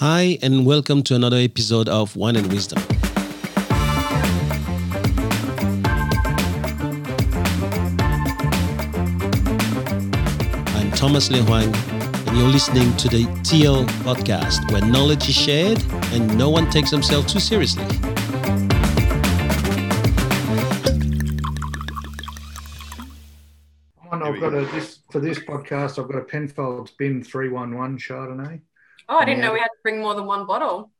Hi, and welcome to another episode of Wine and Wisdom. I'm Thomas Le Huang, and you're listening to the TL podcast, where knowledge is shared and no one takes themselves too seriously. Come I've got a this for this podcast. I've got a Penfolds Bin three one one Chardonnay. Oh, I didn't know we had to bring more than one bottle.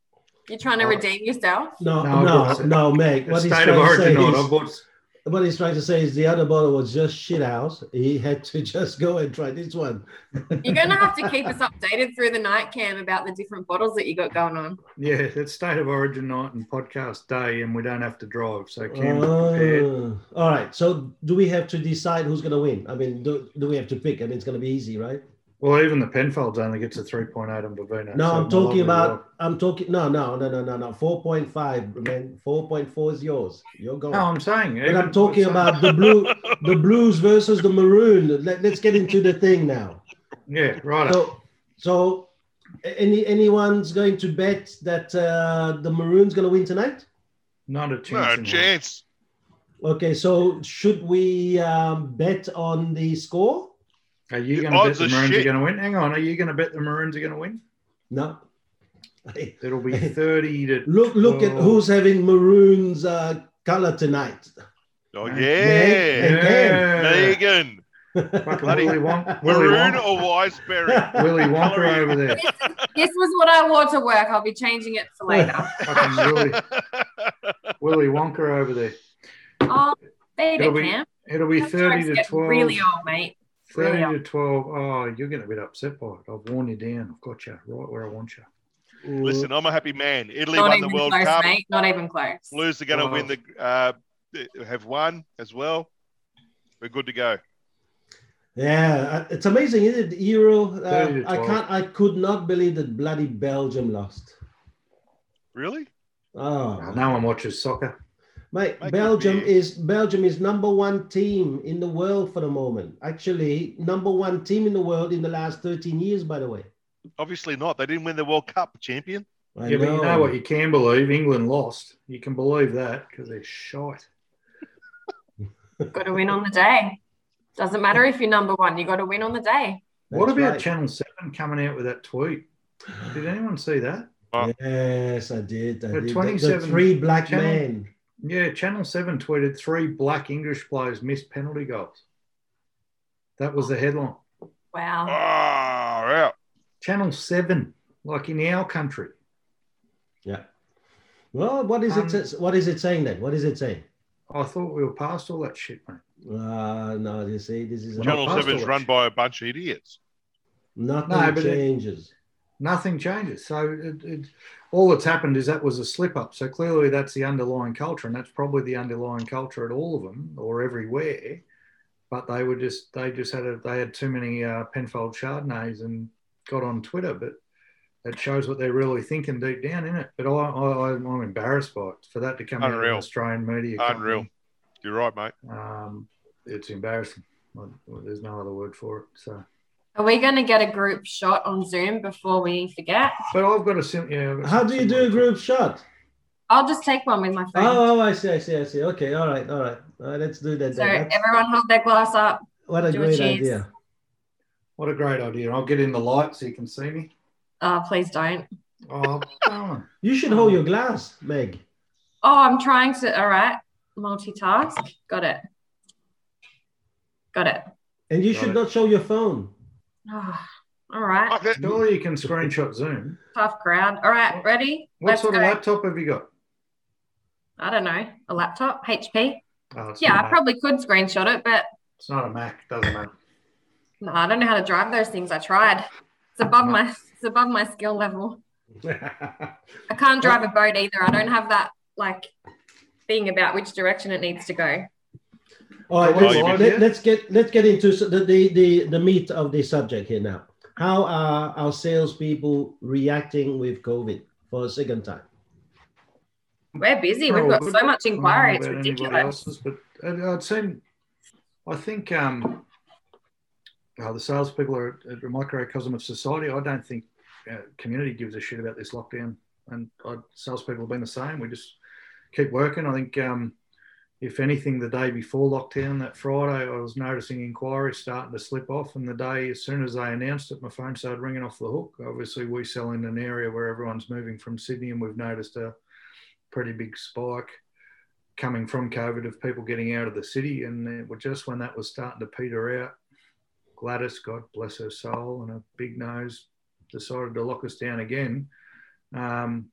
You're trying to redeem yourself? No, No, no, I've no, Meg. What he's state trying of to say origin on. Is, bought. what he's trying to say is the other bottle was just shit house. He had to just go and try this one. You're going to have to keep us updated through the night, Cam, about the different bottles that you got going on. Yeah, it's state of origin night and podcast day, and we don't have to drive, so Cam prepared. Oh, all right. So, do we have to decide who's going to win? I mean, do, do we have to pick? I mean, it's going to be easy, right? Well, even the Penfolds only gets a three point eight on Vivino. No, so I'm talking about. wife- I'm talking. No, no, no, no, no, no. Four point five, man. Four point four is yours. You're going. No, I'm saying. but even- I'm talking about the blue, the blues versus the maroon. Let, let's get into the thing now. Yeah, right. So, so any anyone's going to bet that uh, the maroon's going to win tonight? Not a chance. in hell. chance. Okay, so should we um, bet on the score? Are you going to bet the are Maroons are going to win? Hang on. Are you going to bet the Maroons are going to win? No. It'll be thirty to. Look, look at who's having maroon's uh, color tonight. Oh Meg- yeah, Megan, Fucking Bloody Willy Wonka. Maroon Wonka. or Wiseberry? Willy Wonka Colouring. over there. This was what I wore to work. I'll be changing it for later. Fucking Willy, Willy Wonka over there. oh, baby, It'll be Cam. It'll be Those 30 to get 12. really old, mate. 30 really to 12. Oh, you're getting a bit upset by it. I've worn you down. I've got you right where I want you. Listen, I'm a happy man. Italy Not won the World close, Cup. mate. Not even close. Blues are going to Oh. win the. Uh, have won as well. We're good to go. Yeah, uh, it's amazing, isn't it? Euro. Uh, I can't. I could not believe that bloody Belgium lost. Really? Oh, No one watches soccer. Mate, Make Belgium is Belgium is number one team in the world for the moment. Actually, number one team in the world in the last thirteen years. By the way, Obviously not. They didn't win the World Cup, champion. I yeah, but you know what you can believe? England lost. You can believe that because they're shite. Got to win on the day. Doesn't matter if you're number one. You got to win on the day. what about right. Channel 7 coming out with that tweet? Did anyone see that? Yes, I did. I The did. The- The, 27 three black channel- men. Yeah, Channel 7 tweeted three black English players missed penalty goals. That was the headline. Oh, Wow. out. Channel 7, like in our country. Yeah. Well, what is Um, it? What is it saying then? What is it saying? I thought we were past all that shit, mate. Uh, no, you see, this is Channel not 7's past run by a bunch of idiots. nothing No, but it- changes. Nothing changes. So it, it, all that's happened is that was a slip up. So clearly that's the underlying culture, and that's probably the underlying culture at all of them or everywhere. But they were just they just had a, they had too many uh, Penfold Chardonnays and got on Twitter. But it shows what they're really thinking deep down in it. But I, I I'm embarrassed by it for that to come out of Unreal. Australian media. Unreal. company. You're right, mate. Um, it's embarrassing. There's no other word for it. So, Are we going to get a group shot on Zoom before we forget? but I've got a sim- yeah. How do you do a group shot? I'll just take one with my phone. Oh, oh, I see, I see, I see. Okay, all right, all right. All right let's do that. so then. Everyone hold their glass up. what a do a great cheers. idea. What a great idea! I'll get in the light so you can see me. Oh, please don't. Oh, go on. You should hold your glass, Meg. Oh, I'm trying to. All right. Multitask. Got it. Got it. And you Got should it. not show your phone. Oh, all right. Fuck. Surely you can screenshot Zoom. Tough crowd. All right. Ready? What Let's sort go. of laptop have you got? I don't know. A laptop? HP? Oh, Yeah, I Mac. probably could screenshot it, but It's not a Mac. Doesn't matter. no, I don't know how to drive those things. I tried. It's above my it's above my skill level. I can't drive a boat either. I don't have that like thing about which direction it needs to go. All right, let's, you mean- let, us get let's get into the, the the the meat of the subject here now. How are our salespeople reacting with COVID for a second time? We're busy. Oh, We've got so much inquiry. It's ridiculous. else's, but I'd seen. I think um, uh, the salespeople are at a microcosm of society. I don't think uh, community gives a shit about this lockdown, and I, salespeople have been the same. We just keep working. I think, um, if anything, the day before lockdown, that Friday, I was noticing inquiries starting to slip off, and the day as soon as they announced it, my phone started ringing off the hook. Obviously, we sell in an area where everyone's moving from Sydney, and we've noticed a pretty big spike coming from COVID of people getting out of the city. And just when that was starting to peter out, Gladys, God bless her soul, and a big nose, decided to lock us down again. Um,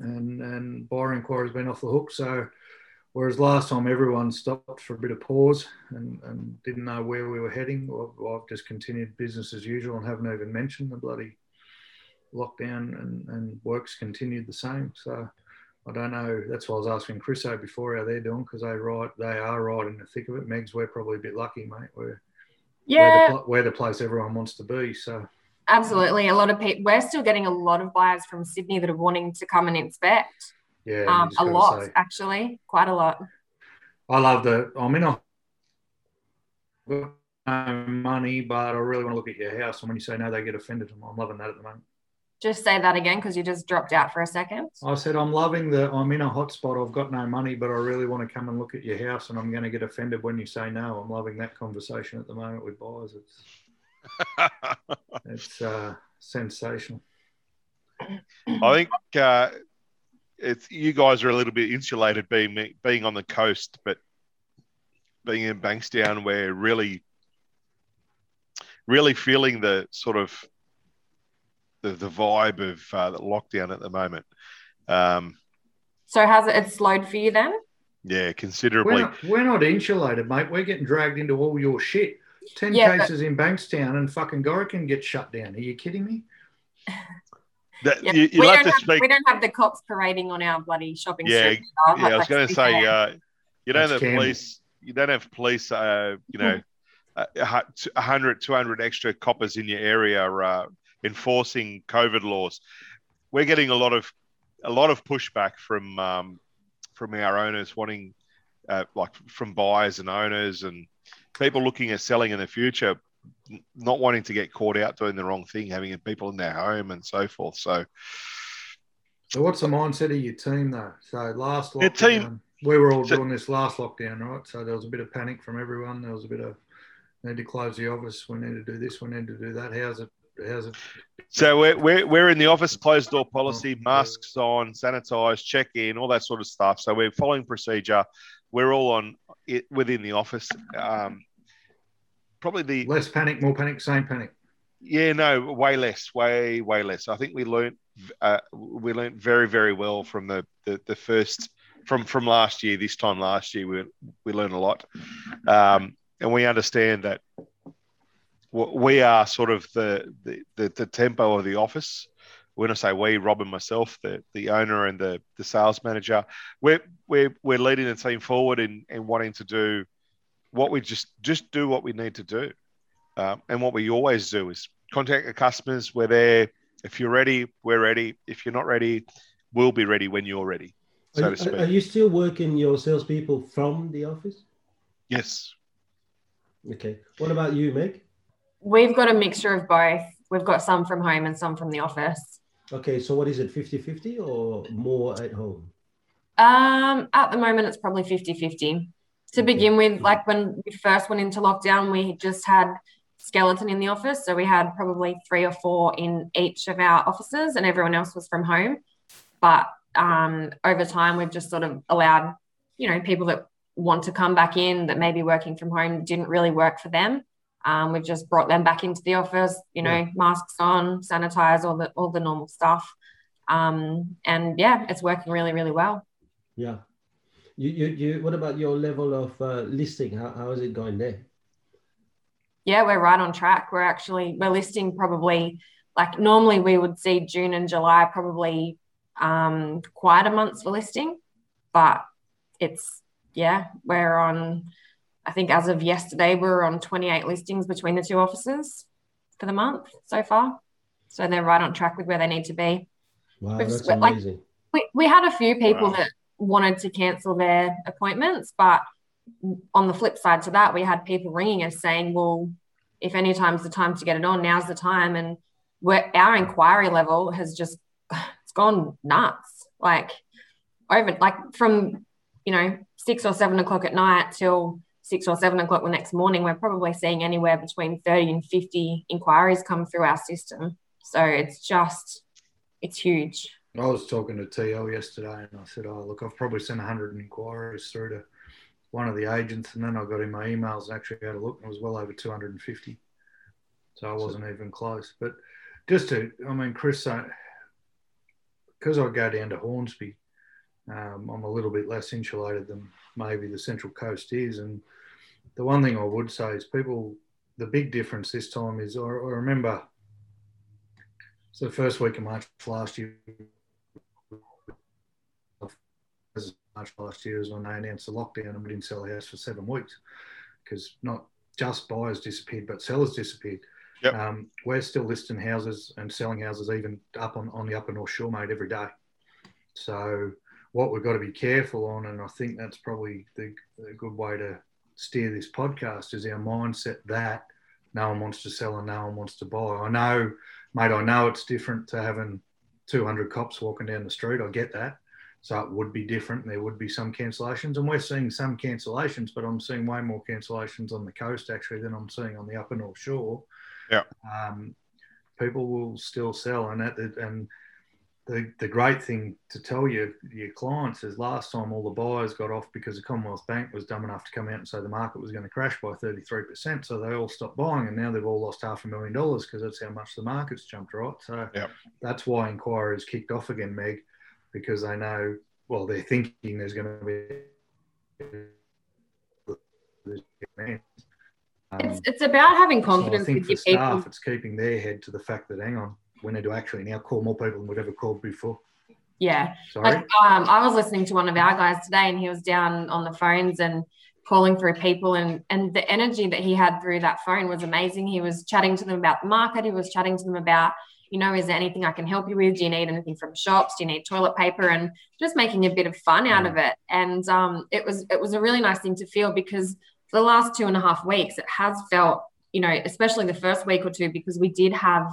and and buyer inquiry's been off the hook. So whereas last time everyone stopped for a bit of pause and, and didn't know where we were heading, well, I've just continued business as usual and haven't even mentioned the bloody lockdown and, and work's continued the same. So I don't know. That's why I was asking Chriso before how they're doing because they right they are right in the thick of it. Megs, we're probably a bit lucky, mate. We're yeah, we're the, we're the place everyone wants to be. So absolutely, a lot of people. We're still getting a lot of buyers from Sydney that are wanting to come and inspect. Yeah, um, a lot say, actually, quite a lot. I love the. I mean, I no money, but I really want to look at your house. And when you say no, they get offended. I'm loving that at the moment. Just say that again because you just dropped out for a second. I said, I'm loving the, I'm in a hotspot. I've got no money, but I really want to come and look at your house and I'm going to get offended when you say no. I'm loving that conversation at the moment with buyers. It's, it's uh, sensational. I think uh, it's you guys are a little bit insulated being being on the coast, but being in Bankstown, where really, really feeling the sort of the, the vibe of uh, the lockdown at the moment. Um, so has it slowed for you then? Yeah, considerably. We're not, we're not insulated, mate. We're getting dragged into all your shit. Ten yeah, cases but... in Bankstown and fucking Gorokan gets shut down. Are you kidding me? That, yeah, you, we, don't have, speak... we don't have the cops parading on our bloody shopping yeah, street. Yeah, I was going to say, uh, you don't have police. You don't have police. Uh, you know, hmm. 100, 200 extra coppers in your area. Uh, enforcing COVID laws. We're getting a lot of a lot of pushback from um, from our owners wanting, uh, like from buyers and owners and people looking at selling in the future, not wanting to get caught out doing the wrong thing, having people in their home and so forth. So, so what's the mindset of your team though? So last lockdown, team, we were all so, doing this last lockdown, right? So there was a bit of panic from everyone. There was a bit of need to close the office. We need to do this. We need to do that. How's it hasn't. So we're, we're, we're in the office closed door policy, masks on, sanitize, check in, all that sort of stuff. So we're following procedure. We're all on it within the office. Um, probably the less panic, more panic, same panic. Yeah, no, way less, way way less. I think we learned uh, we learned very very well from the, the the first from from last year. This time last year, we we learned a lot, um, and we understand that we are sort of the, the, the, the tempo of the office. When I say we, Rob and myself, the, the owner and the, the sales manager, we're, we're, we're leading the team forward and, and wanting to do what we just just do what we need to do. Um, and what we always do is contact the customers. We're there. If you're ready, we're ready. If you're not ready, we'll be ready when you're ready. So are, are you still working your salespeople from the office? Yes. Okay. What about you, Meg? We've got a mixture of both. We've got some from home and some from the office. Okay, so what is it, 50 50 or more at home? Um, at the moment, it's probably 50 50. To begin with, like when we first went into lockdown, we just had skeleton in the office. So we had probably three or four in each of our offices, and everyone else was from home. But um, over time, we've just sort of allowed, you know, people that want to come back in that maybe working from home didn't really work for them. Um, we've just brought them back into the office, you know, yeah. masks on, sanitize, all the all the normal stuff. Um, and yeah, it's working really, really well. Yeah. You, you, you what about your level of uh, listing? How, how is it going there? Yeah, we're right on track. We're actually we're listing probably like normally we would see June and July probably um, quieter months for listing, but it's yeah, we're on I think as of yesterday, we are on 28 listings between the two offices for the month so far. So they're right on track with where they need to be. Wow, We've, that's amazing. Like, we, we had a few people wow. that wanted to cancel their appointments, but on the flip side to that, we had people ringing us saying, well, if any time's the time to get it on, now's the time. And our inquiry level has just it's gone nuts. Like over like from you know six or seven o'clock at night till six or seven o'clock the next morning, we're probably seeing anywhere between 30 and 50 inquiries come through our system. So it's just, it's huge. I was talking to TL yesterday and I said, Oh, look, I've probably sent 100 inquiries through to one of the agents. And then I got in my emails and actually had a look and it was well over 250. So I wasn't even close. But just to, I mean, Chris, because I go down to Hornsby, um, I'm a little bit less insulated than maybe the Central Coast is. And the one thing I would say is people, the big difference this time is I, I remember so the first week of March last year, March last year is when they announced the lockdown and we didn't sell a house for seven weeks because not just buyers disappeared, but sellers disappeared. Yep. Um, we're still listing houses and selling houses even up on, on the upper North Shore, mate, every day. So what we've got to be careful on, and I think that's probably the, the good way to steer this podcast is our mindset that no one wants to sell and no one wants to buy. I know, mate, I know it's different to having 200 cops walking down the street. I get that. So it would be different. There would be some cancellations, and we're seeing some cancellations, but I'm seeing way more cancellations on the coast actually than I'm seeing on the upper North Shore. Yeah. Um, people will still sell, and that and the, the great thing to tell you your clients is last time all the buyers got off because the Commonwealth Bank was dumb enough to come out and say the market was going to crash by 33%. So they all stopped buying and now they've all lost half a million dollars because that's how much the market's jumped, right? So Yep. that's why inquiries kicked off again, Meg, because I know, well, they're thinking there's going to be. Um, It's, it's about having so I confidence think with for your people. staff, it's keeping their head to the fact that, hang on, we need to actually now call more people than we've ever called before. Yeah. Sorry. Like um, I was listening to one of our guys today, and he was down on the phones and calling through people, and and the energy that he had through that phone was amazing. He was chatting to them about the market. He was chatting to them about, you know, is there anything I can help you with? Do you need anything from shops? Do you need toilet paper? And just making a bit of fun out of it. And um, it was it was a really nice thing to feel because for the last two and a half weeks, it has felt, you know, especially the first week or two, because we did have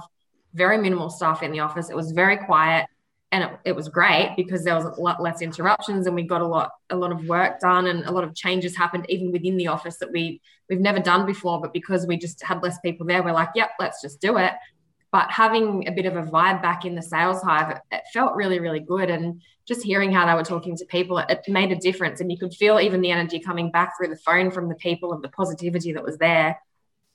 very minimal staff in the office. It was very quiet and it, it was great because there was a lot less interruptions and we got a lot a lot of work done and a lot of changes happened even within the office that we we've never done before but because we just had less people there we're like yep let's just do it but having a bit of a vibe back in the sales hive it, felt really really good. And just hearing how they were talking to people it, made a difference. And you could feel even the energy coming back through the phone from the people of the positivity that was there.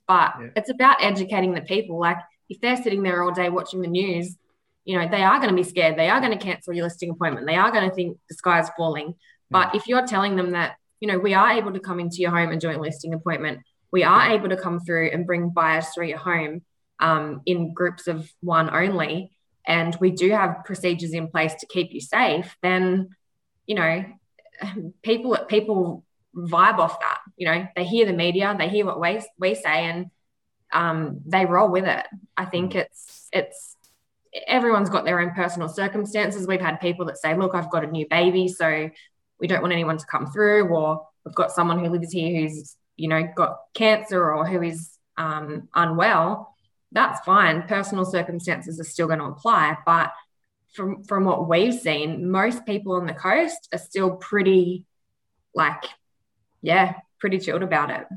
But Yeah. it's about educating the people. Like if they're sitting there all day watching the news you know they are going to be scared. They are going to cancel your listing appointment. They are going to think the sky is falling mm. but if you're telling them that you know we are able to come into your home and a listing appointment we are mm. able to come through and bring buyers through your home um, in groups of one only and we do have procedures in place to keep you safe then you know people people vibe off that you know. They hear the media they hear what we, we say and um, they roll with it. I think it's it's everyone's got their own personal circumstances. We've had people that say look i've got a new baby so we don't want anyone to come through or we've got someone who lives here who's you know got cancer or who is um, unwell that's fine personal circumstances are still going to apply but from from what we've seen most people on the coast are still pretty like yeah pretty chilled about it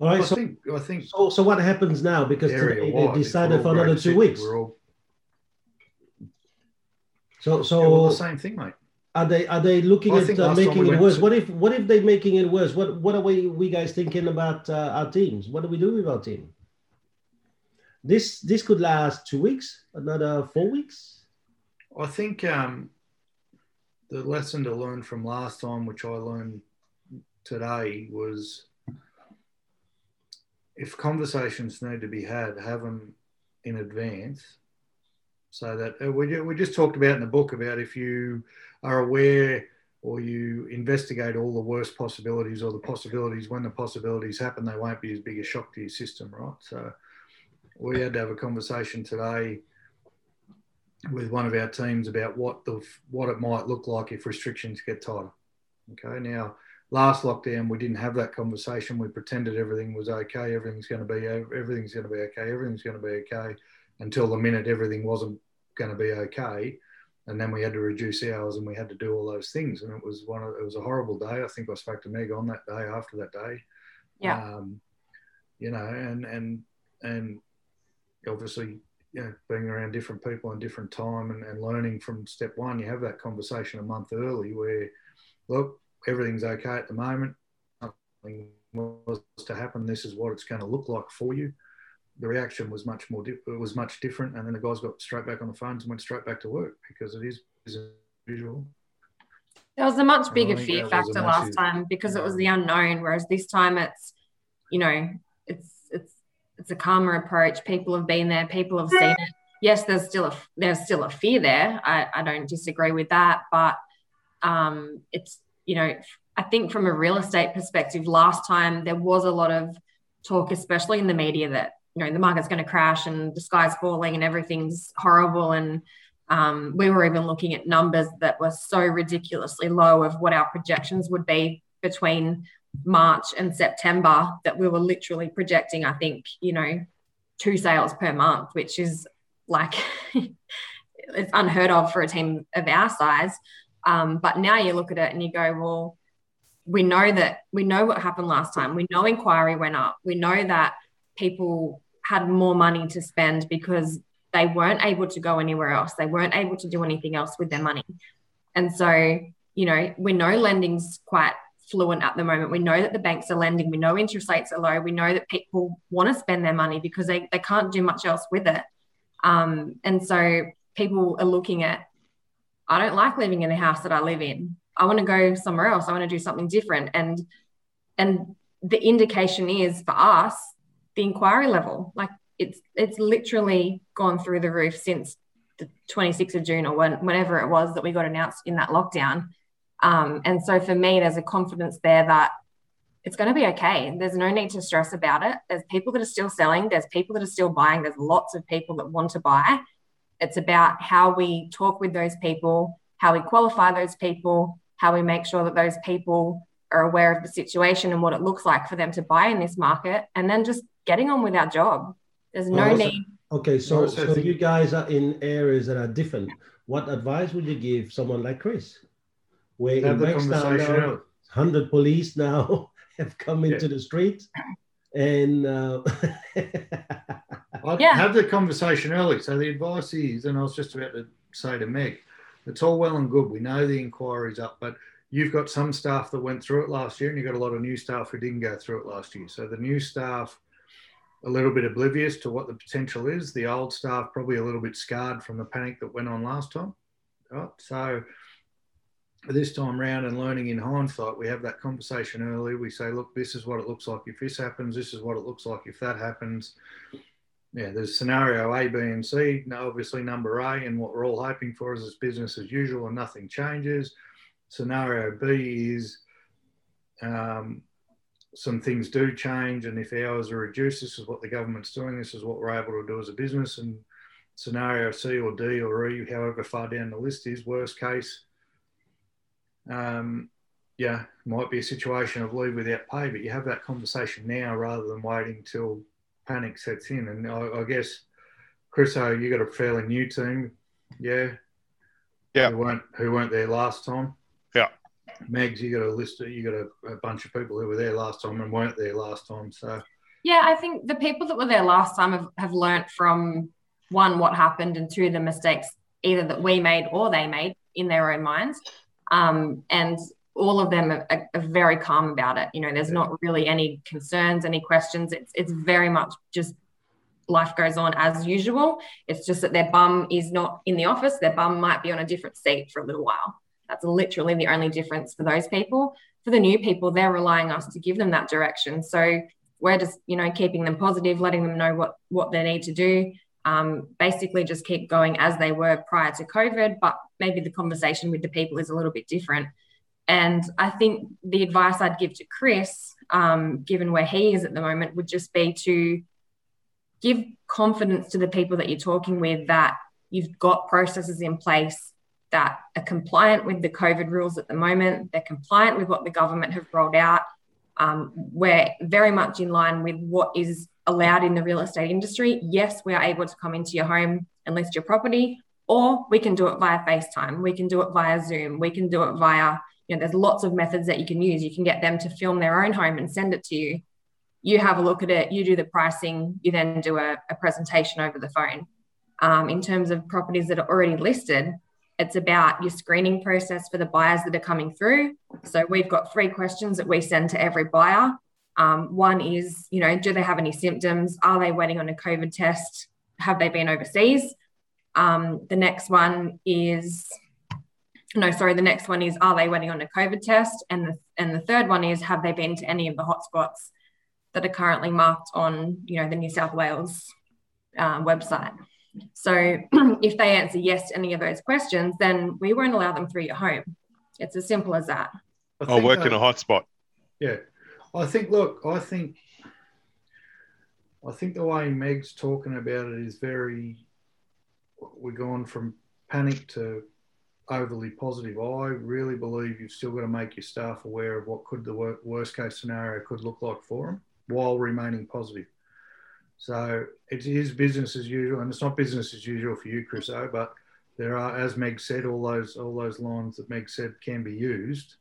All I. So, think I think so, so what happens now? Because today they decided for another two weeks. All So, yeah, so well, the same thing, mate. Are they are they looking I at uh, making it worse? to- What if what if they're making it worse? What what are we we guys thinking about uh, our teams? What do we do with our team? This this could last two weeks, another four weeks. I think um, the lesson to learn from last time, which I learned today, was if conversations need to be had, have them in advance. So that uh, we, we just talked about in the book about if you are aware or you investigate all the worst possibilities or the possibilities when the possibilities happen, they won't be as big a shock to your system, right? So we had to have a conversation today with one of our teams about what the what it might look like if restrictions get tighter. Okay, now last lockdown we didn't have that conversation. We pretended everything was okay. Everything's going to be everything's going to be okay. Everything's going to be okay until the minute everything wasn't going to be okay, and then we had to reduce hours and we had to do all those things. And it was one of it was a horrible day. I think I spoke to Meg on that day after that day. Yeah. Um, you know, and and and obviously you know, being around different people in different time and, and learning from step one, you have that conversation a month early where, look, everything's okay at the moment. Nothing was to happen. This is what it's going to look like for you. The reaction was much more, it was much different. And then the guys got straight back on the phones and went straight back to work because it is, is usual. There was a much bigger fear factor last time because it was the unknown, whereas this time it's, you know, it's it's it's a calmer approach. People have been there, people have seen it. Yes, there's still a there's still a fear there. I, I don't disagree with that, but um, it's you know, I think from a real estate perspective, last time there was a lot of talk, especially in the media, that you know the market's going to crash and the sky's falling and everything's horrible. And um, we were even looking at numbers that were so ridiculously low of what our projections would be between March and September that we were literally projecting. I think you know two sales per month, which is like it's unheard of for a team of our size. Um, but now you look at it and you go, well, we know that we know what happened last time. We know inquiry went up. We know that people had more money to spend because they weren't able to go anywhere else. They weren't able to do anything else with their money. And so, you know, we know lending's quite fluent at the moment. We know that the banks are lending. We know interest rates are low. We know that people want to spend their money because they, they can't do much else with it. Um, and so people are looking at I don't like living in the house that I live in. I want to go somewhere else. I want to do something different. And and the indication is for us the inquiry level. Like it's it's literally gone through the roof since the 26th of June or when, whenever it was that we got announced in that lockdown. Um, and so for me, there's a confidence there that it's going to be okay. There's no need to stress about it. There's people that are still selling. There's people that are still buying. There's lots of people that want to buy. It's about how we talk with those people, how we qualify those people, how we make sure that those people are aware of the situation and what it looks like for them to buy in this market, and then just getting on with our job. There's no also, need. Okay, so so you guys are in areas that are different. What advice would you give someone like Chris? Where in Bankstown, hundred police now have come into yeah. the street, and uh, I'd yeah. have the conversation early. So the advice is, and I was just about to say to Meg, it's all well and good. We know the inquiry's up, but you've got some staff that went through it last year, and you've got a lot of new staff who didn't go through it last year. So the new staff, a little bit oblivious to what the potential is. The old staff probably a little bit scarred from the panic that went on last time. Right? So this time round and learning in hindsight, we have that conversation early. We say, look, this is what it looks like if this happens. This is what it looks like if that happens yeah, there's scenario A, B, and C. Now, obviously, number A, and what we're all hoping for is business as usual and nothing changes. Scenario B is um, some things do change, and if hours are reduced, this is what the government's doing. This is what we're able to do as a business. And scenario C or D or E, however far down the list is, worst case, um, yeah, might be a situation of leave without pay, but you have that conversation now rather than waiting till panic sets in. And I, I guess, Chris, oh, you got a fairly new team, yeah, yeah, who weren't who weren't there last time. Yeah, Megs, you got a list. Of, you got a, a bunch of people who were there last time and weren't there last time. So yeah, I think the people that were there last time have, have learnt from one what happened and two the mistakes either that we made or they made in their own minds. Um, and all of them are, are, very calm about it. You know, there's not really any concerns, any questions. It's it's very much just life goes on as usual. It's just that their bum is not in the office. Their bum might be on a different seat for a little while. That's literally the only difference for those people. For the new people, they're relying us to give them that direction. So we're just, you know, keeping them positive, letting them know what what they need to do. Um, basically, just keep going as they were prior to COVID, but maybe the conversation with the people is a little bit different. And I think the advice I'd give to Chris, um, given where he is at the moment, would just be to give confidence to the people that you're talking with that you've got processes in place that are compliant with the COVID rules at the moment. They're compliant with what the government have rolled out. Um, we're very much in line with what is allowed in the real estate industry. Yes, we are able to come into your home and list your property, or we can do it via FaceTime. We can do it via Zoom. We can do it via, you know, there's lots of methods that you can use. You can get them to film their own home and send it to you. You have a look at it, you do the pricing, you then do a, a presentation over the phone. Um, in terms of properties that are already listed, it's about your screening process for the buyers that are coming through. So we've got three questions that we send to every buyer. Um, one is, you know, do they have any symptoms? Are they waiting on a COVID test? Have they been overseas? Um, the next one is, no, sorry, the next one is, are they waiting on a COVID test? And the, and the third one is, have they been to any of the hotspots that are currently marked on, you know, the New South Wales uh, website? So if they answer yes to any of those questions, then we won't allow them through your home. It's as simple as that. I'll work uh, in a hotspot. Yeah. I think, look, I think, I think the way Meg's talking about it is very, we're going from panic to overly positive. I really believe you've still got to make your staff aware of what could the worst case scenario could look like for them while remaining positive. So it is business as usual, and it's not business as usual for you, Chris. O, but there are, as Meg said, all those all those lines that Meg said can be used.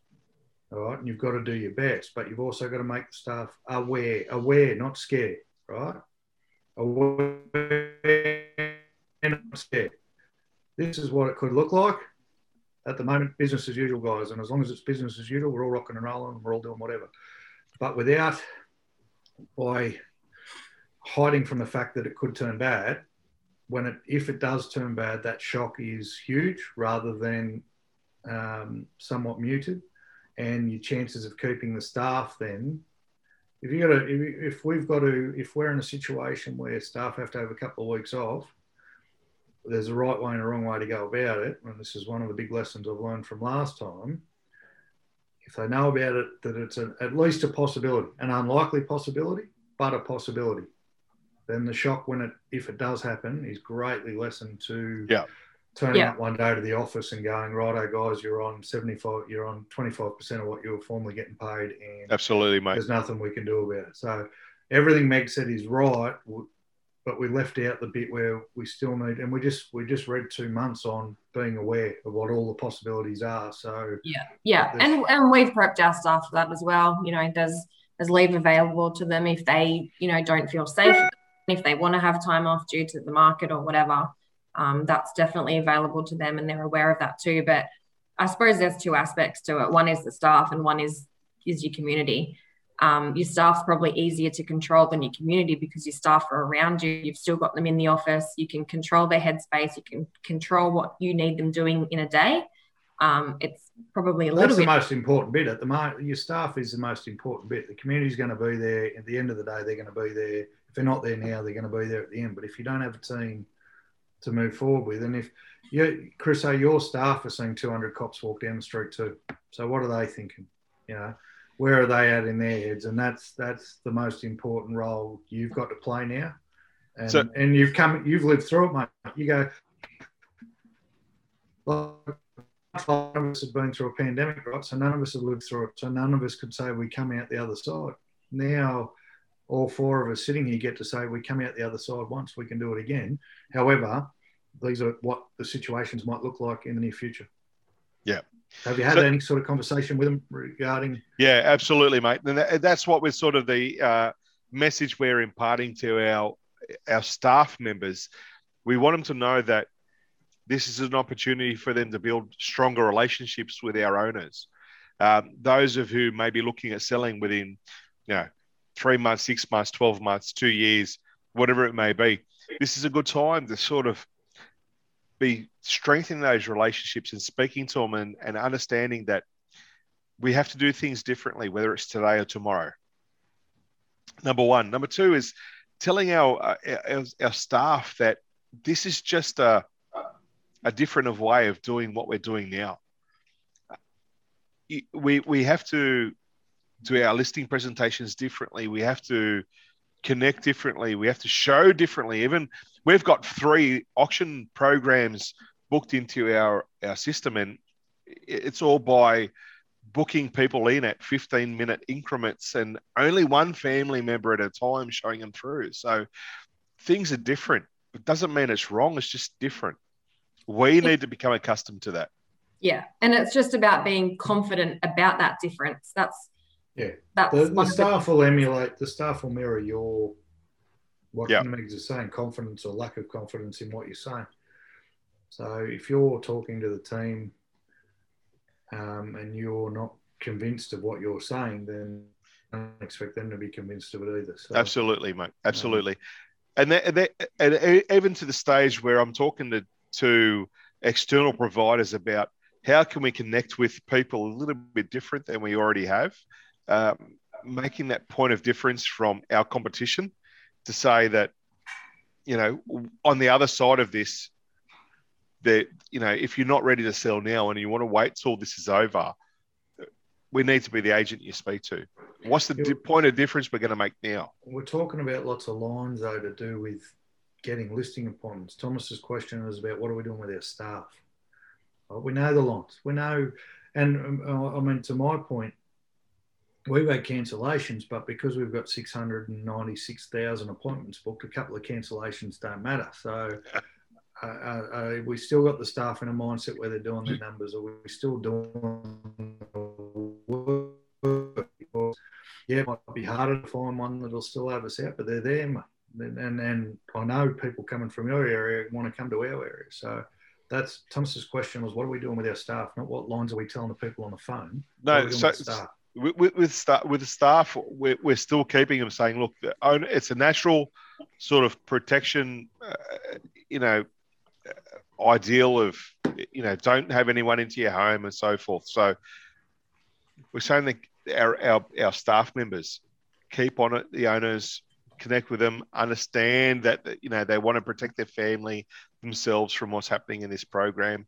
All right, and you've got to do your best, but you've also got to make the staff aware, aware, not scared, right? Aware, and not scared. This is what it could look like. At the moment, business as usual, guys, and as long as it's business as usual, we're all rocking and rolling, and we're all doing whatever. But without by hiding from the fact that it could turn bad, when it if it does turn bad, that shock is huge rather than um, somewhat muted, and your chances of keeping the staff then. If you got to, if, if we've got to, if we're in a situation where staff have to have a couple of weeks off, there's a right way and a wrong way to go about it. And this is one of the big lessons I've learned from last time. If they know about it, that it's a, at least a possibility, an unlikely possibility, but a possibility then the shock when it if it does happen is greatly lessened to yeah. turning yeah. up one day to the office and going, righto guys, you're on 75, you're on 25% of what you were formerly getting paid and absolutely mate. There's nothing we can do about it. So everything Meg said is right, but we left out the bit where we still need and we just we just read two months on being aware of what all the possibilities are. So yeah, yeah. And and we've prepped our staff for that as well. You know, there's there's leave available to them if they, you know, don't feel safe if they want to have time off due to the market or whatever, um, that's definitely available to them and they're aware of that too. But I suppose there's two aspects to it. One is the staff and one is is your community. Um, your staff's probably easier to control than your community because your staff are around you. You've still got them in the office. You can control their headspace. You can control what you need them doing in a day. Um, it's probably a well, little. That's bit... the most important bit at the moment. Your staff is the most important bit. The community's going to be there. At the end of the day, they're going to be there if they're not there now, they're going to be there at the end. But if you don't have a team to move forward with, and if you, Chris, say your staff are seeing 200 cops walk down the street too, so what are they thinking? You know, where are they at in their heads? And that's that's the most important role you've got to play now. And, so, and you've come, you've lived through it, mate. You go, like, none of us have been through a pandemic, right? So none of us have lived through it. So none of us could say we come out the other side. Now all four of us sitting here get to say we come out the other side once, we can do it again. However, these are what the situations might look like in the near future. Yeah. Have you had so, any sort of conversation with them regarding? Yeah, absolutely, mate. And that's what we're sort of the uh, message we're imparting to our our staff members. We want them to know that this is an opportunity for them to build stronger relationships with our owners. Um, those of who may be looking at selling within, you know, three months, six months, 12 months, two years, whatever it may be. This is a good time to sort of be strengthening those relationships and speaking to them and, and understanding that we have to do things differently, whether it's today or tomorrow. Number one. Number two is telling our, uh, our, our staff that this is just a, a different way of doing what we're doing now. We, we have to do our listing presentations differently. We have to connect differently. We have to show differently. Even we've got three auction programs booked into our our system, and it's all by booking people in at 15 minute increments and only one family member at a time showing them through. So things are different. It doesn't mean it's wrong, it's just different. We need to become accustomed to that. Yeah. And it's just about being confident about that difference. That's yeah. That's the, the staff will emulate the staff will mirror your what yep. Megs is saying, confidence or lack of confidence in what you're saying. So if you're talking to the team um, and you're not convinced of what you're saying, then I don't expect them to be convinced of it either. So, Absolutely, mate. Absolutely. Um, and, that, that, and even to the stage where I'm talking to, to external providers about how can we connect with people a little bit different than we already have, um, making that point of difference from our competition to say that, you know, on the other side of this, that you know, if you're not ready to sell now and you want to wait till this is over, we need to be the agent you speak to. What's the di- point of difference we're going to make now? We're talking about lots of lines though to do with getting listing appointments. Thomas's question was about what are we doing with our staff? Well, we know the lines. We know, and um, I mean to my point, we've had cancellations, but because we've got 696,000 appointments booked, a couple of cancellations don't matter. So uh, uh, uh, we still got the staff in a mindset where they're doing their numbers, or we're still doing work. Yeah, it might be harder to find one that'll still have us out, but they're there, mate. And, and I know people coming from your area want to come to our area. So that's Thomas's question was, what are we doing with our staff? Not what lines are we telling the people on the phone? No, so with, with, with, staff, with the staff, we're, we're still keeping them saying, look, it's a natural sort of protection, uh, you know, uh, ideal of, you know, don't have anyone into your home and so forth. So we're saying that our, our, our staff members keep on it, the owners connect with them, understand that, you know, they want to protect their family, themselves from what's happening in this program.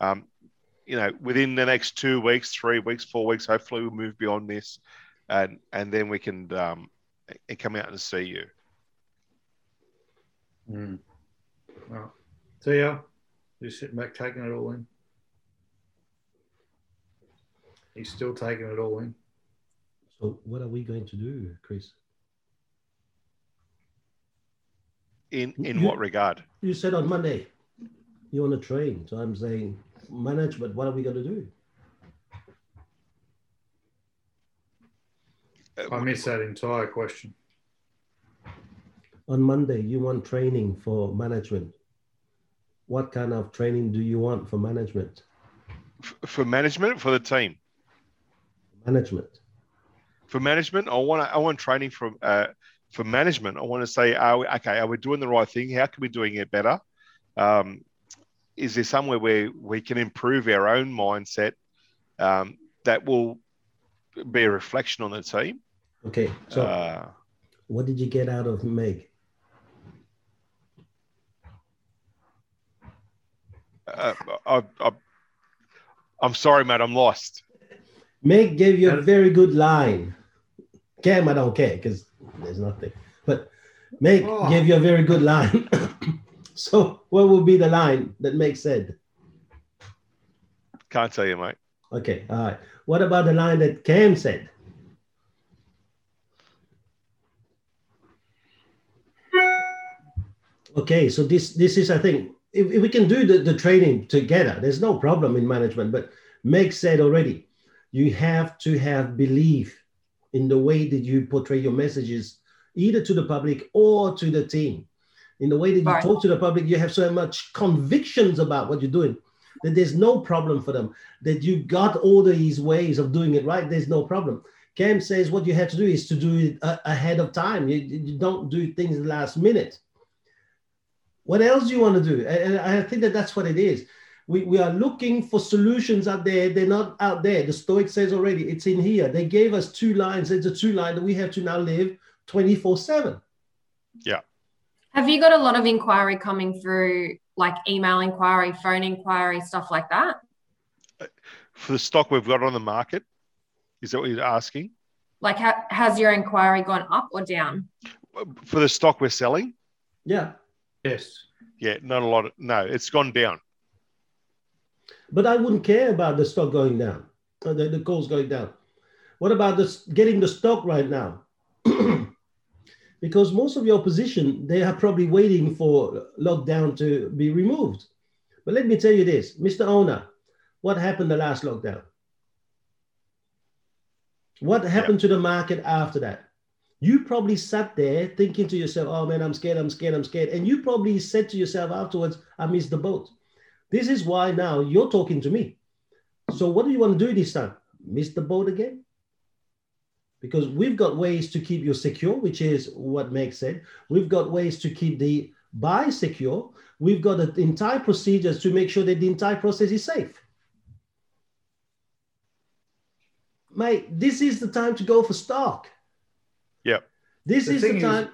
Um, you know, within the next two weeks, three weeks, four weeks, hopefully we'll move beyond this, and and then we can um, come out and see you. Mm. Well, so yeah, just sitting back taking it all in. He's still taking it all in. So, what are we going to do, Chris? In in you, what regard? You said on Monday you want to train, so I'm saying management, what are we going to do? I missed that entire question. On Monday, you want training for management. What kind of training do you want for management? For management, for the team. Management. For management, I want I want training from uh, for management. I want to say, are we, okay, are we doing the right thing? How can we doing it better? Um, is there somewhere where we can improve our own mindset um, that will be a reflection on the team? Okay. So, uh, what did you get out of Meg? Uh, I, I, I'm sorry, mate. I'm lost. Meg gave you a very good line. Cam, I don't care because there's nothing. But Meg oh. gave you a very good line. So, what would be the line that makes said? Can't tell you, mate. Okay, all right. What about the line that Cam said? Okay, so this this is I think if, if we can do the, the training together, there's no problem in management. But Meg said already, you have to have belief in the way that you portray your messages, either to the public or to the team in the way that you right. talk to the public, you have so much convictions about what you're doing that there's no problem for them. That you got all these ways of doing it right, there's no problem. Cam says what you have to do is to do it a- ahead of time. You, you don't do things last minute. What else do you want to do? And I think that that's what it is. We, we are looking for solutions out there. They're not out there. The Stoic says already, it's in here. They gave us two lines. It's a two line that we have to now live 24 7. Yeah. Have you got a lot of inquiry coming through, like email inquiry, phone inquiry, stuff like that? For the stock we've got on the market, is that what you're asking? Like, ha- has your inquiry gone up or down? For the stock we're selling? Yeah. Yes. Yeah, not a lot. Of, no, it's gone down. But I wouldn't care about the stock going down, the, the coals going down. What about this getting the stock right now? Because most of your opposition, they are probably waiting for lockdown to be removed. But let me tell you this, Mr. Owner, what happened the last lockdown? What happened yeah. to the market after that? You probably sat there thinking to yourself, oh man, I'm scared, I'm scared, I'm scared. And you probably said to yourself afterwards, I missed the boat. This is why now you're talking to me. So what do you want to do this time? Miss the boat again? Because we've got ways to keep you secure, which is what makes it. We've got ways to keep the buy secure. We've got the entire procedures to make sure that the entire process is safe. Mate, this is the time to go for stock. Yep. This the is the time. Is,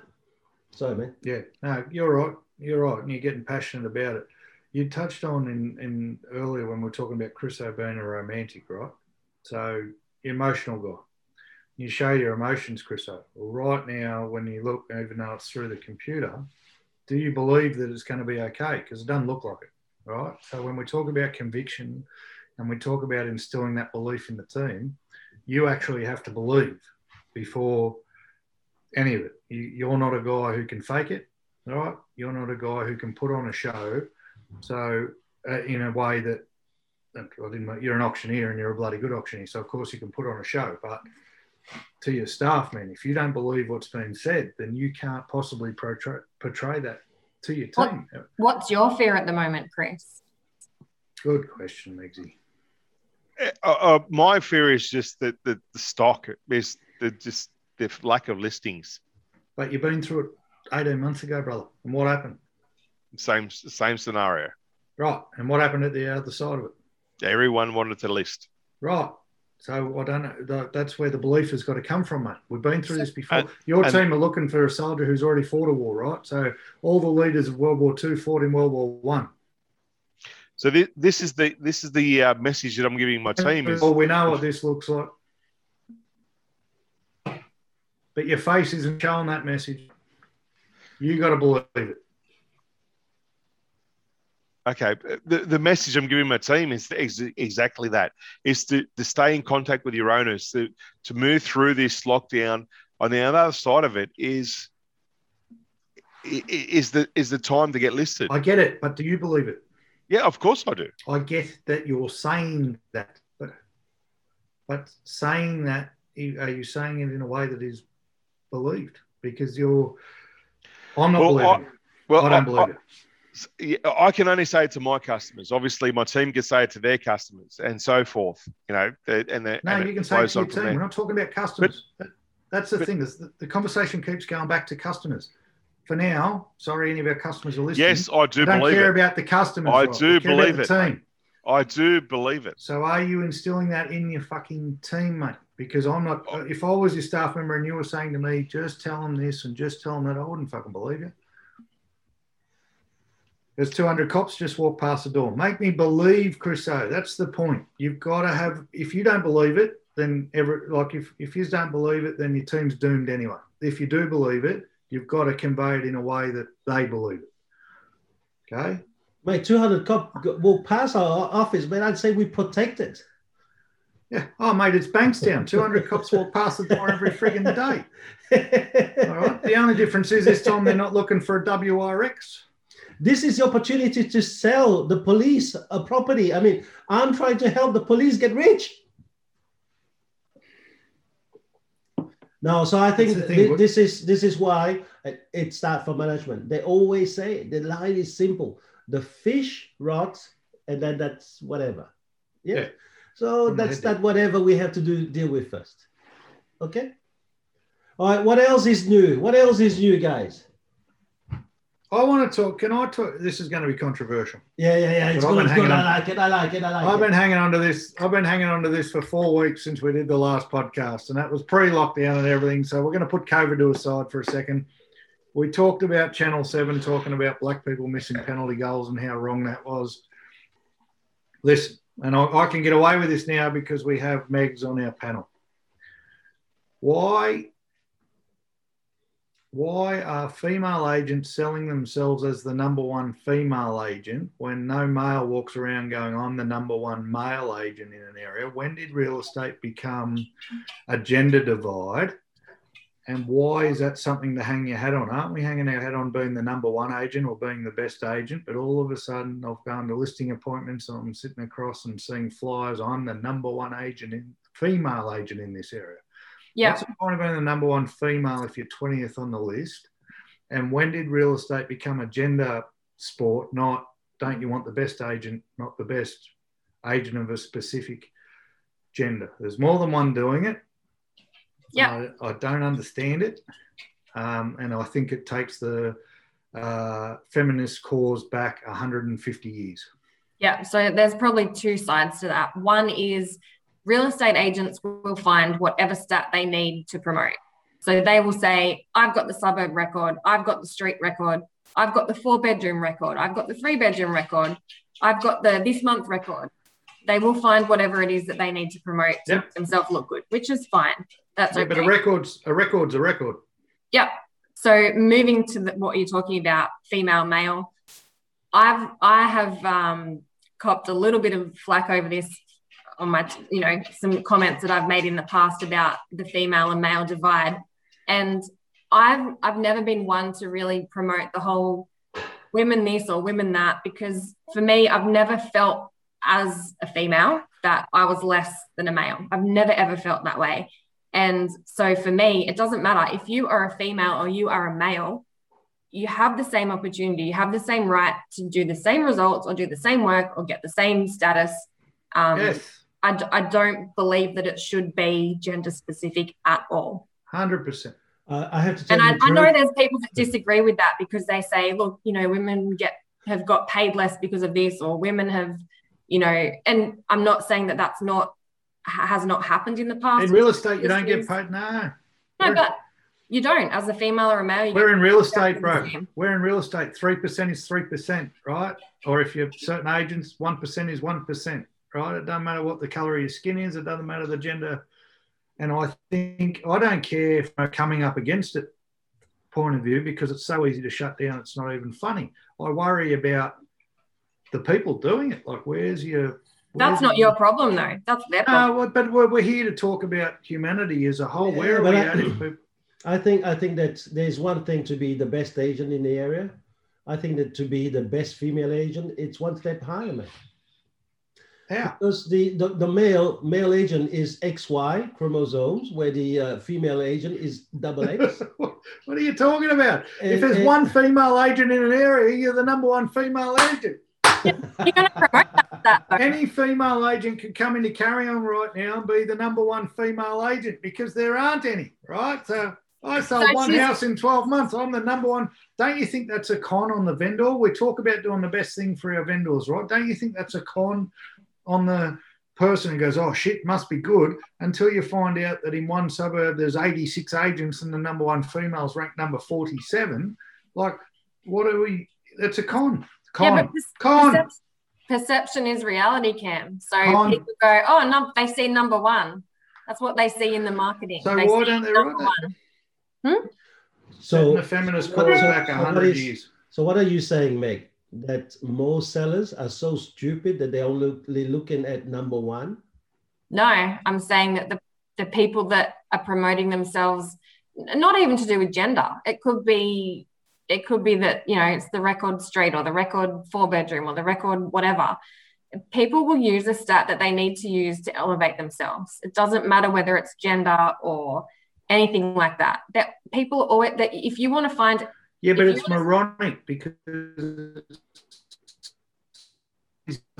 Sorry, man. Yeah, no, you're right. You're right. And you're getting passionate about it. You touched on in, in earlier when we are talking about Chris being a romantic, right? So, emotional guy. You show your emotions, Chris. Right now, when you look, even though it's through the computer, do you believe that it's going to be okay? Because it doesn't look like it, right? So, when we talk about conviction and we talk about instilling that belief in the team, you actually have to believe before any of it. You, are not a guy who can fake it, right? You're not a guy who can put on a show. So, uh, in a way that, I didn't, you're an auctioneer and you're a bloody good auctioneer. So, of course, you can put on a show. But to your staff, man, if you don't believe what's been said, then you can't possibly portray, portray that to your team. What, what's your fear at the moment, Chris? Good question, Megsy. Uh, uh, my fear is just that the, the stock is the just the lack of listings. But you've been through it 18 months ago, brother. And what happened? Same same scenario. Right. And what happened at the other side of it? Everyone wanted to list. Right. So I don't know. That's where the belief has got to come from, mate. We've been through this before. And, Your and, team are looking for a soldier who's already fought a war, right? So all the leaders of World War II fought in World War One. So this, this is the this is the uh, message that I'm giving my team. Is, well, we know what this looks like, but your face isn't showing that message. You got to believe it. Okay, the, the message I'm giving my team is exactly that: is to, to stay in contact with your owners, to to move through this lockdown. On the other side of it is is the is the time to get listed. I get it, but do you believe it? Yeah, of course I do. I get that you're saying that, but but saying that are you saying it in a way that is believed? Because you're, I'm not well, believing. I, well, I don't I, believe it. I can only say it to my customers. Obviously, my team can say it to their customers, and so forth. You know, and the, no, and you can say it to your team. We're not talking about customers. But, that's the but, thing. Is the, the conversation keeps going back to customers for now, sorry, any of our customers are listening. Yes, I do I don't care it. about the customers. I do believe it. Team. I do believe it. So are you instilling that in your fucking team, mate? Because I'm not. Oh. If I was your staff member and you were saying to me, just tell them this and just tell them that, I wouldn't fucking believe you. There's 200 cops just walk past the door. Make me believe, Crusoe. That's the point. You've got to have. If you don't believe it, then ever like if if you don't believe it, then your team's doomed anyway. If you do believe it, You've got to convey it in a way that they believe it. Okay? Mate, 200 cop will pass our office, but I'd say we protect it. Yeah. Oh, mate, it's Bankstown. 200 cops walk past the door every frigging day. All right. The only difference is this time they're not looking for a WRX. This is the opportunity to sell the police a property. I mean, I'm trying to help the police get rich. No, so I think th- this is this is why it starts for management. They always say the line is simple: the fish rots, and then that's whatever. Yeah. yeah. So that's that whatever we have to do deal with first. Okay. All right. What else is new? What else is new, guys? I want to talk. Can I talk? This is going to be controversial. Yeah, yeah, yeah. It's good. It's good. On, I like it. I like it. I like I've it. been hanging on to this. I've been hanging on to this for four weeks since we did the last podcast, and that was pre-lockdown and everything. So we're going to put COVID to a side for a second. We talked about Channel Seven talking about black people missing penalty goals and how wrong that was. Listen, and I, I can get away with this now because we have Megs on our panel. Why why are female agents selling themselves as the number one female agent when no male walks around going, I'm the number one male agent in an area? When did real estate become a gender divide? And why is that something to hang your hat on? Aren't we hanging our hat on being the number one agent or being the best agent? But all of a sudden, I've gone to listing appointments and I'm sitting across and seeing flyers. I'm the number one agent, in, female agent in this area. Yeah. What's the point of being the number one female if you're 20th on the list? And when did real estate become a gender sport? Not, don't you want the best agent, not the best agent of a specific gender? There's more than one doing it. Yeah. I, I don't understand it. Um, and I think it takes the uh, feminist cause back 150 years. Yeah. So there's probably two sides to that. One is real estate agents will find whatever stat they need to promote. So they will say, I've got the suburb record, I've got the street record, I've got the four bedroom record, I've got the three bedroom record, I've got the this month record. They will find whatever it is that they need to promote to Yep. themselves look good, which is fine. That's Yeah, okay. but a record's a record's a record. Yep. So moving to the, what you're talking about, female, male, I've I have um, copped a little bit of flack over this on my, you know, some comments that I've made in the past about the female and male divide, and I've I've never been one to really promote the whole women this or women that because for me, I've never felt as a female that I was less than a male. I've never ever felt that way. And so for me, it doesn't matter if you are a female or you are a male, you have the same opportunity, you have the same right to do the same results or do the same work or get the same status. Um, yes, I, d- I don't believe that it should be gender specific at all. hundred percent. Uh, I have to tell And I, you the I know there's people that disagree with that because they say, look, you know, women get have got paid less because of this, or women have, you know, and I'm not saying that that's not has not happened in the past. In real estate, you don't get paid. No, no, but you don't as a female or a male. you we're in real estate, bro. We're in real estate. Three percent is three percent, right? Or if you're certain agents, one percent is one percent, right? It doesn't matter what the color of your skin is. It doesn't matter the gender. And I think I don't care from a coming up against it point of view because it's so easy to shut down. It's not even funny. I worry about the people doing it. Like, where's your? That's not your problem, though. That's their problem. No, but we're, we're here to talk about humanity as a whole. Yeah, Where are we I- at? if I think I think that there's one thing to be the best agent in the area. I think that to be the best female agent, it's one step higher, man. How? Because the, the, the male male agent is XY chromosomes, where the uh, female agent is double X. what are you talking about? if there's and- one female agent in an area, you're the number one female agent. You're going to promote that, that though. Any female agent could come into carry on right now and be the number one female agent because there aren't any, right? So I sold So one house in 12 months. I'm the number one. Don't you think that's a con on the vendor? We talk about doing the best thing for our vendors, right? Don't you think that's a con on the person who goes, oh shit, must be good, until you find out that in one suburb there's 86 agents and the number one female's ranked number 47? Like, what are we? That's a con. Con. Yeah, but this, con. percep- perception is reality, Cam. So Con. people go, oh, num- they see number one. That's what they see in the marketing. So they why see don't they number write that? one. Hmm? So the feminist so- calls so- back so a hundred is- years. So what are you saying, Meg? That most sellers are so stupid that they're only looking at number one? No, I'm saying that the, the people that are promoting themselves, not even to do with gender, it could be it could be that you know it's the record street or the record four bedroom or the record whatever. People will use a stat that they need to use to elevate themselves. It doesn't matter whether it's gender or anything like that. That people always that if you want to find Yeah, but If it's moronic because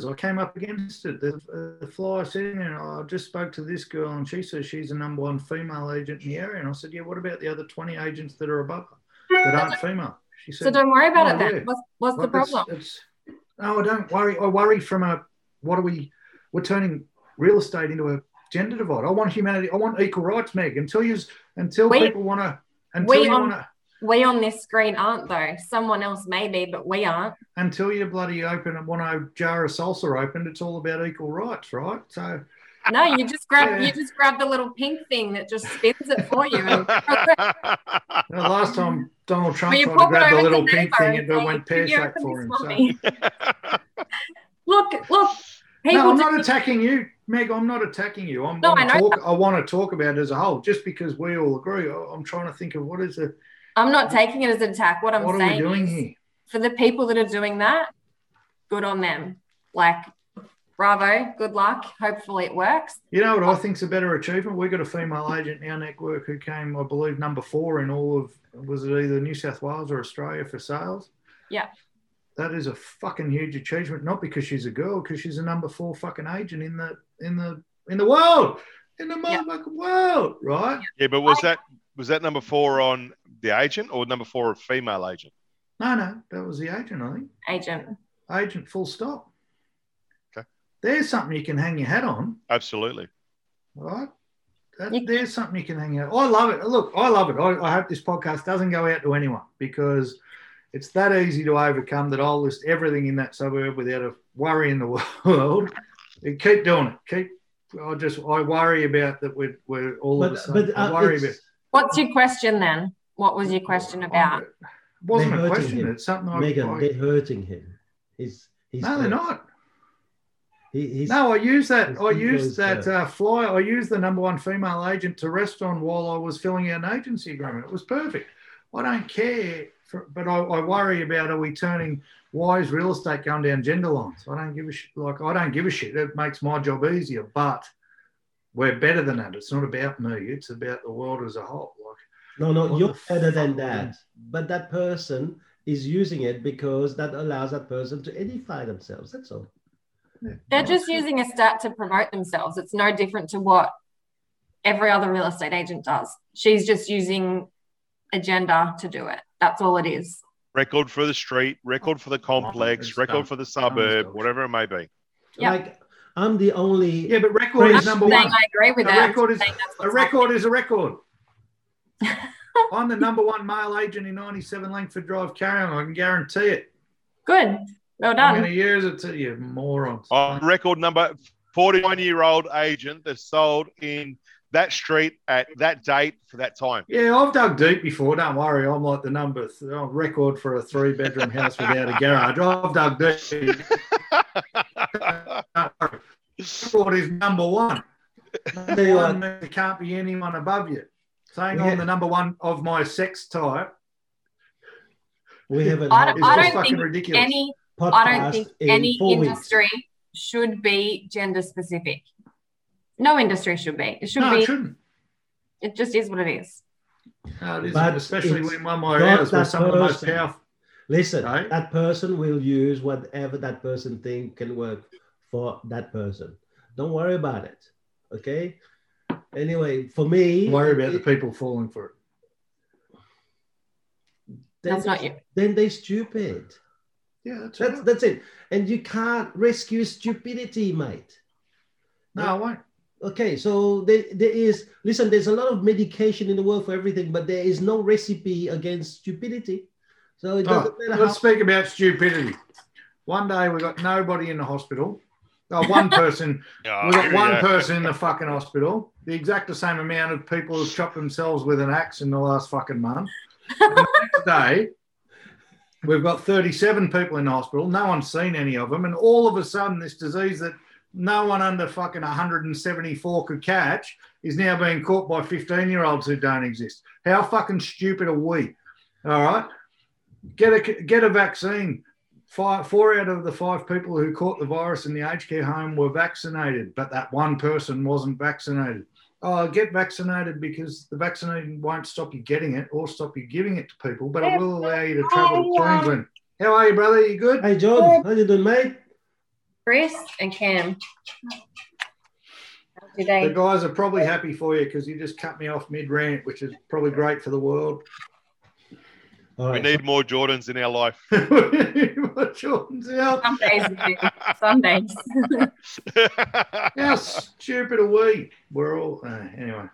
I came up against it. The, the flyer sitting there, and I just spoke to this girl, and she says she's the number one female agent in the area. And I said, Yeah, what about the other 20 agents that are above her that aren't female? She said, so don't worry about Oh, it then. yeah. What's, what's the "Well, it's- problem? It's, no, I don't worry. I worry from a what are we? We're turning real estate into a gender divide. I want humanity. I want equal rights, Meg. Until you, until We- people want to, until we you want to. We on this screen aren't though. Someone else may be, but we aren't. until you bloody open and want a jar of salsa opened, it's all about equal rights, right? So No, you just grab you just grab the little pink thing that just spins it for you. And last time Donald Trump Well, tried to grab the little pink thing, and it went pear-shaped for him. So. look, look, No, I'm not attacking you, Meg. I'm not attacking you. I'm, No, I'm I know talk, I want to talk about it as a whole, just because we all agree. I'm trying to think of what is it. I'm not taking it as an attack. What I'm What are we saying doing is, here? for the people that are doing that, good on them. Like, bravo, good luck. Hopefully it works. You know what I think's a better achievement? We've got a female agent in our network who came, I believe, number four in all of was it either New South Wales or Australia for sales? Yeah. That is a fucking huge achievement, not because she's a girl, because she's a number four fucking agent in the in the in the world. In the Yeah. motherfucking world, right? yeah, but was that was that number four on the agent or number four a female agent? No, no, that was the agent, I think. Agent. Agent full stop. Okay. There's something you can hang your hat on. Absolutely. right? That, You- there's something you can hang out. I love it. Look, I love it. I, I hope this podcast doesn't go out to anyone because it's that easy to overcome that I'll list everything in that suburb without a worry in the world. And keep doing it. Keep. I just I worry about that. We're, we're all of a sudden. but I uh, worry it's- What's your question then? What was your question about? It wasn't They're a question. him. It's something I. Megan, I they're hurting him. He's, he's no, they're not. He, he's, No, I used that. I ego used that hurt. uh, fly. I used the number one female agent to rest on while I was filling out an agency agreement. It was perfect. I don't care, for, but I, I worry about are we turning why is real estate going down gender lines? I don't give a shit. Like I don't give a shit. It makes my job easier, but we're better than that. It's not about me. It's about the world as a whole. Like No, no, What you're better than fuck? that. But that person is using it because that allows that person to edify themselves. That's all. They're just using a stat to promote themselves. It's no different to what every other real estate agent does. She's just using agenda to do it. That's all it is. Record for the street, record for the complex, record for the suburb, whatever it may be. Yeah. Like I'm the only. Yeah, but record is number one. I agree with A that. record is a what's record is a record. I'm the number one male agent in 97 Langford Drive, Carry on. I can guarantee it. happening. Good. Well I'm done. going to use it to you, morons. On record number 41 year old agent that sold in that street at that date for that time. Yeah, I've dug deep before. Don't worry. I'm like the number th- oh, record for a three bedroom house without a garage. I've dug deep. Don't worry. Record is number one. Number one there can't be anyone above you. Saying Yeah. I'm the number one of my sex type We have a I don't- is I don't think ridiculous. Any, podcast I don't think in any four weeks. industry should be gender specific. No industry should be. It should no, be. it shouldn't. It just is what it is. No, it isn't, But especially when one of my not hours were that some of the most powerful. Listen, Right? that person will use whatever that person think can work for that person. Don't worry about it. Okay. Anyway, for me, Worry about the people falling for it. then That's not they- you. Then they're stupid. Yeah, that's, That's right. that's it. And you can't rescue stupidity, mate. No, I won't. Okay, so there, there is listen, there's a lot of medication in the world for everything, but there is no recipe against stupidity. So it doesn't right, matter let's how speak about stupidity. One day we got nobody in the hospital. Oh, one person. Oh, we got one go. person in the fucking hospital. The exact the same amount of people who've chopped themselves with an axe in the last fucking month. Next day, we've got 37 people in the hospital. No one's seen any of them. And all of a sudden, this disease that no one under fucking 174 could catch is now being caught by 15 year olds who don't exist. How fucking stupid are we? All right. Get a, get a vaccine. Five, four out of the five people who caught the virus in the aged care home were vaccinated, but that one person wasn't vaccinated. Oh, get vaccinated because the vaccine won't stop you getting it or stop you giving it to people, but it will allow you to travel to Queensland. How are you, brother? You good? Hey John, how you doing, mate? Chris and Cam. How's The guys are probably happy for you because you just cut me off mid rant, which is probably great for the world. All We need more Jordans in our life. what Jordan's out? Some days we do. Some days. How stupid are we? We're all uh, anyway.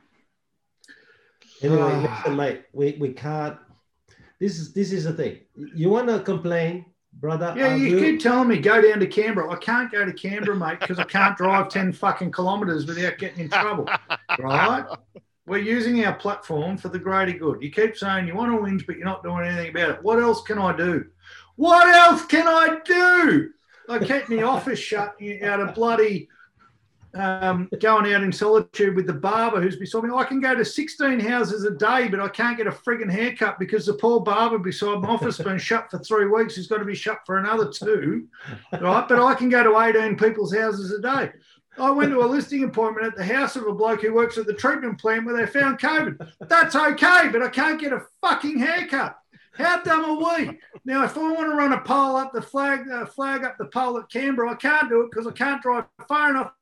Anyway, Ah. listen, mate, we, we can't. This is this is the thing. You want to complain? brother. Yeah, I you will- keep telling me go down to Canberra. I can't go to Canberra, mate, because I can't drive 10 fucking kilometres without getting in trouble. Right? We're using our platform for the greater good. You keep saying you want to whinge, but you're not doing anything about it. What else can I do? What else can I do? I kept my office shut out of bloody um, going out in solitude with the barber who's beside me. I can go to 16 houses a day, but I can't get a frigging haircut because the poor barber beside my office has been shut for three weeks. He's got to be shut for another two, right? But I can go to 18 people's houses a day. I went to a listing appointment at the house of a bloke who works at the treatment plant where they found COVID. That's okay, but I can't get a fucking haircut. How dumb are we? Now, if I want to run a pole up the flag, uh, flag up the pole at Canberra, I can't do it because I can't drive far enough.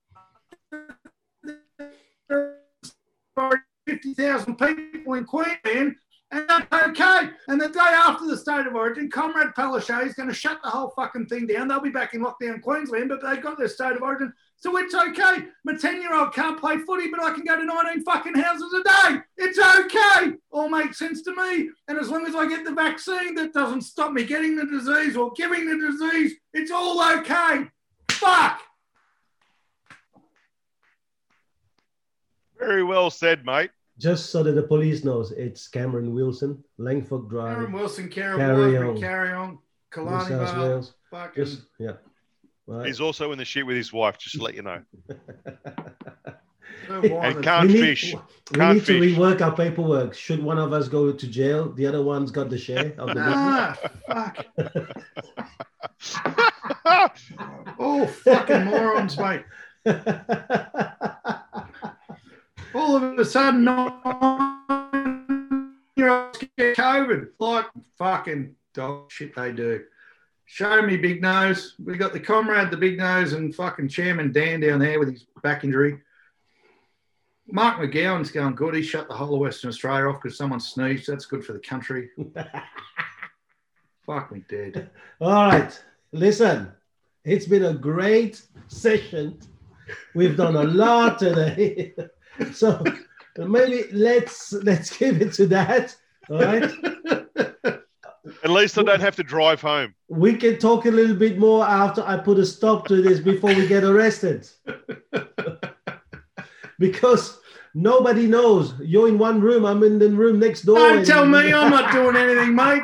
Fifty thousand people in Queensland, and that's okay. And the day after the state of origin, Comrade Palaszczuk is going to shut the whole fucking thing down. They'll be back in lockdown Queensland, but they've got their state of origin, so it's okay. My ten-year-old can't play footy, but I can go to nineteen fucking houses a day. It's okay. All makes sense to me. And as long as I get the vaccine, that doesn't stop me getting the disease or giving the disease. It's all okay. Fuck. Very well said, mate. Just so that the police knows, it's Cameron Wilson, Langford Drive, Cameron Wilson, Karen Carry Carry on. carry on. New Killarney South Vale, Wales. fucking. Just yeah. Right. He's also in the shit with his wife, just to let you know. no And can't we need, fish. We Can't need to rework our paperwork. Should one of us go to jail, the other one's got the share of the business. Ah, fuck. Oh, fucking morons, mate. All of a sudden, year olds get COVID. Like fucking dog shit they do. Show me big nose. We got the comrade, the big nose, and fucking Chairman Dan down there with his back injury. Mark McGowan's going good. He shut the whole of Western Australia off because someone sneezed. That's good for the country. Fuck me dead. All right. Listen, it's been a great session. We've done a lot today. so maybe let's let's give it to that. All right. At least I don't have to drive home. We can talk a little bit more after I put a stop to this before we get arrested. because nobody knows. You're in one room, I'm in the room next door. Don't and- tell me I'm not doing anything, mate.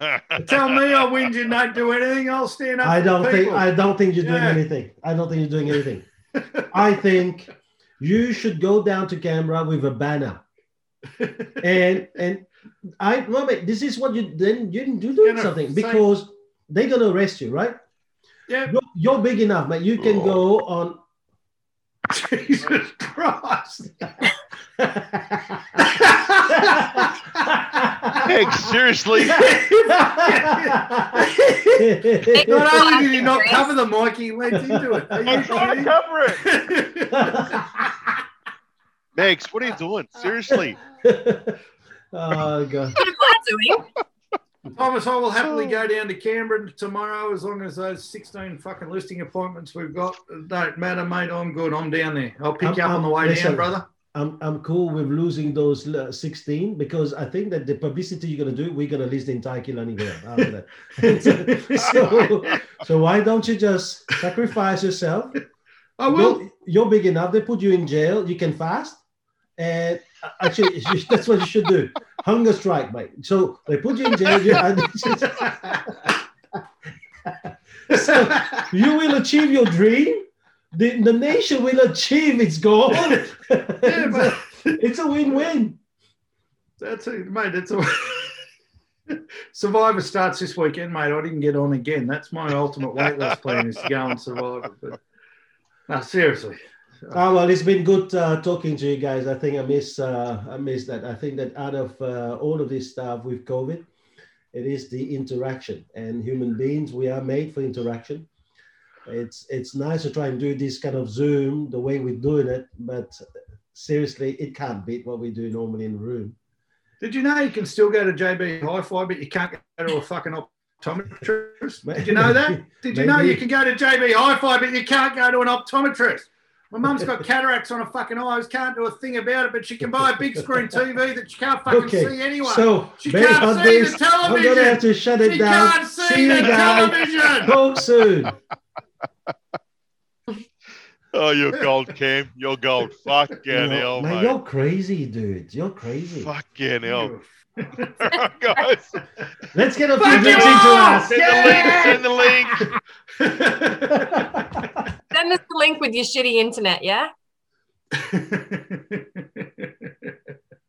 Tell me I whinge and don't do anything. I'll stand up. I don't think people. I don't think you're doing Yeah. anything. I don't think you're doing anything. I think you should go down to Canberra with a banner. and and I no, mate, this is what you then you didn't do doing Gonna something say- because they're gonna arrest you, right? Yeah. You're, you're big enough, mate. You can go oh. on. Jesus Christ. Meg, seriously. not only did he not cover the mic, he went into it. Are you I'm trying to cover it. Megs, what are you doing? Seriously. Oh god. What am I doing? Thomas, I will happily go down to Canberra tomorrow as long as those 16 fucking listing appointments we've got don't matter, mate. I'm good. I'm down there. I'll pick you up I'm- on the way listen. down, brother. I'm, I'm cool with losing those uh, 16 because I think that the publicity you're going to do, we're going to list the entire Killarney Vale so, so why don't you just sacrifice yourself? I will. You're, you're big enough. They put you in jail. You can fast. And uh, actually, that's what you should do. Hunger strike, mate. So they put you in jail. You, so you will achieve your dream. The, the nation will achieve its goal. Yeah, it's a win-win. that's it, mate. That's a Survivor starts this weekend, mate. I didn't get on again. That's my ultimate weight loss plan is to go on Survivor. But no, seriously. Ah, well, it's been good uh, talking to you guys. I think I miss uh, I miss that. I think that out of uh, all of this stuff with COVID, it is the interaction. And human beings, we are made for interaction. It's it's nice to try and do this kind of Zoom the way we're doing it, but seriously, it can't beat what we do normally in the room. Did you know you can still go to JB Hi-Fi, but you can't go to a fucking optometrist? Did you know that? Did you know you can go to JB Hi-Fi, but you can't go to an optometrist? My mum's got cataracts on her fucking eyes, can't do a thing about it, but she can buy a big screen TV that she can't fucking Okay, see anyway. So She based can't on see this, the I'm gonna television. have to shut it she down. can't see See you guys. Talk soon. Oh, you're gold, Cam. You're gold. Fucking You know, hell, man, mate. you're crazy, dude. You're crazy. Fucking hell. Guys, Let's get a few Fuck drinks into us. send the link. Send the link. Send us the link with your shitty internet, yeah?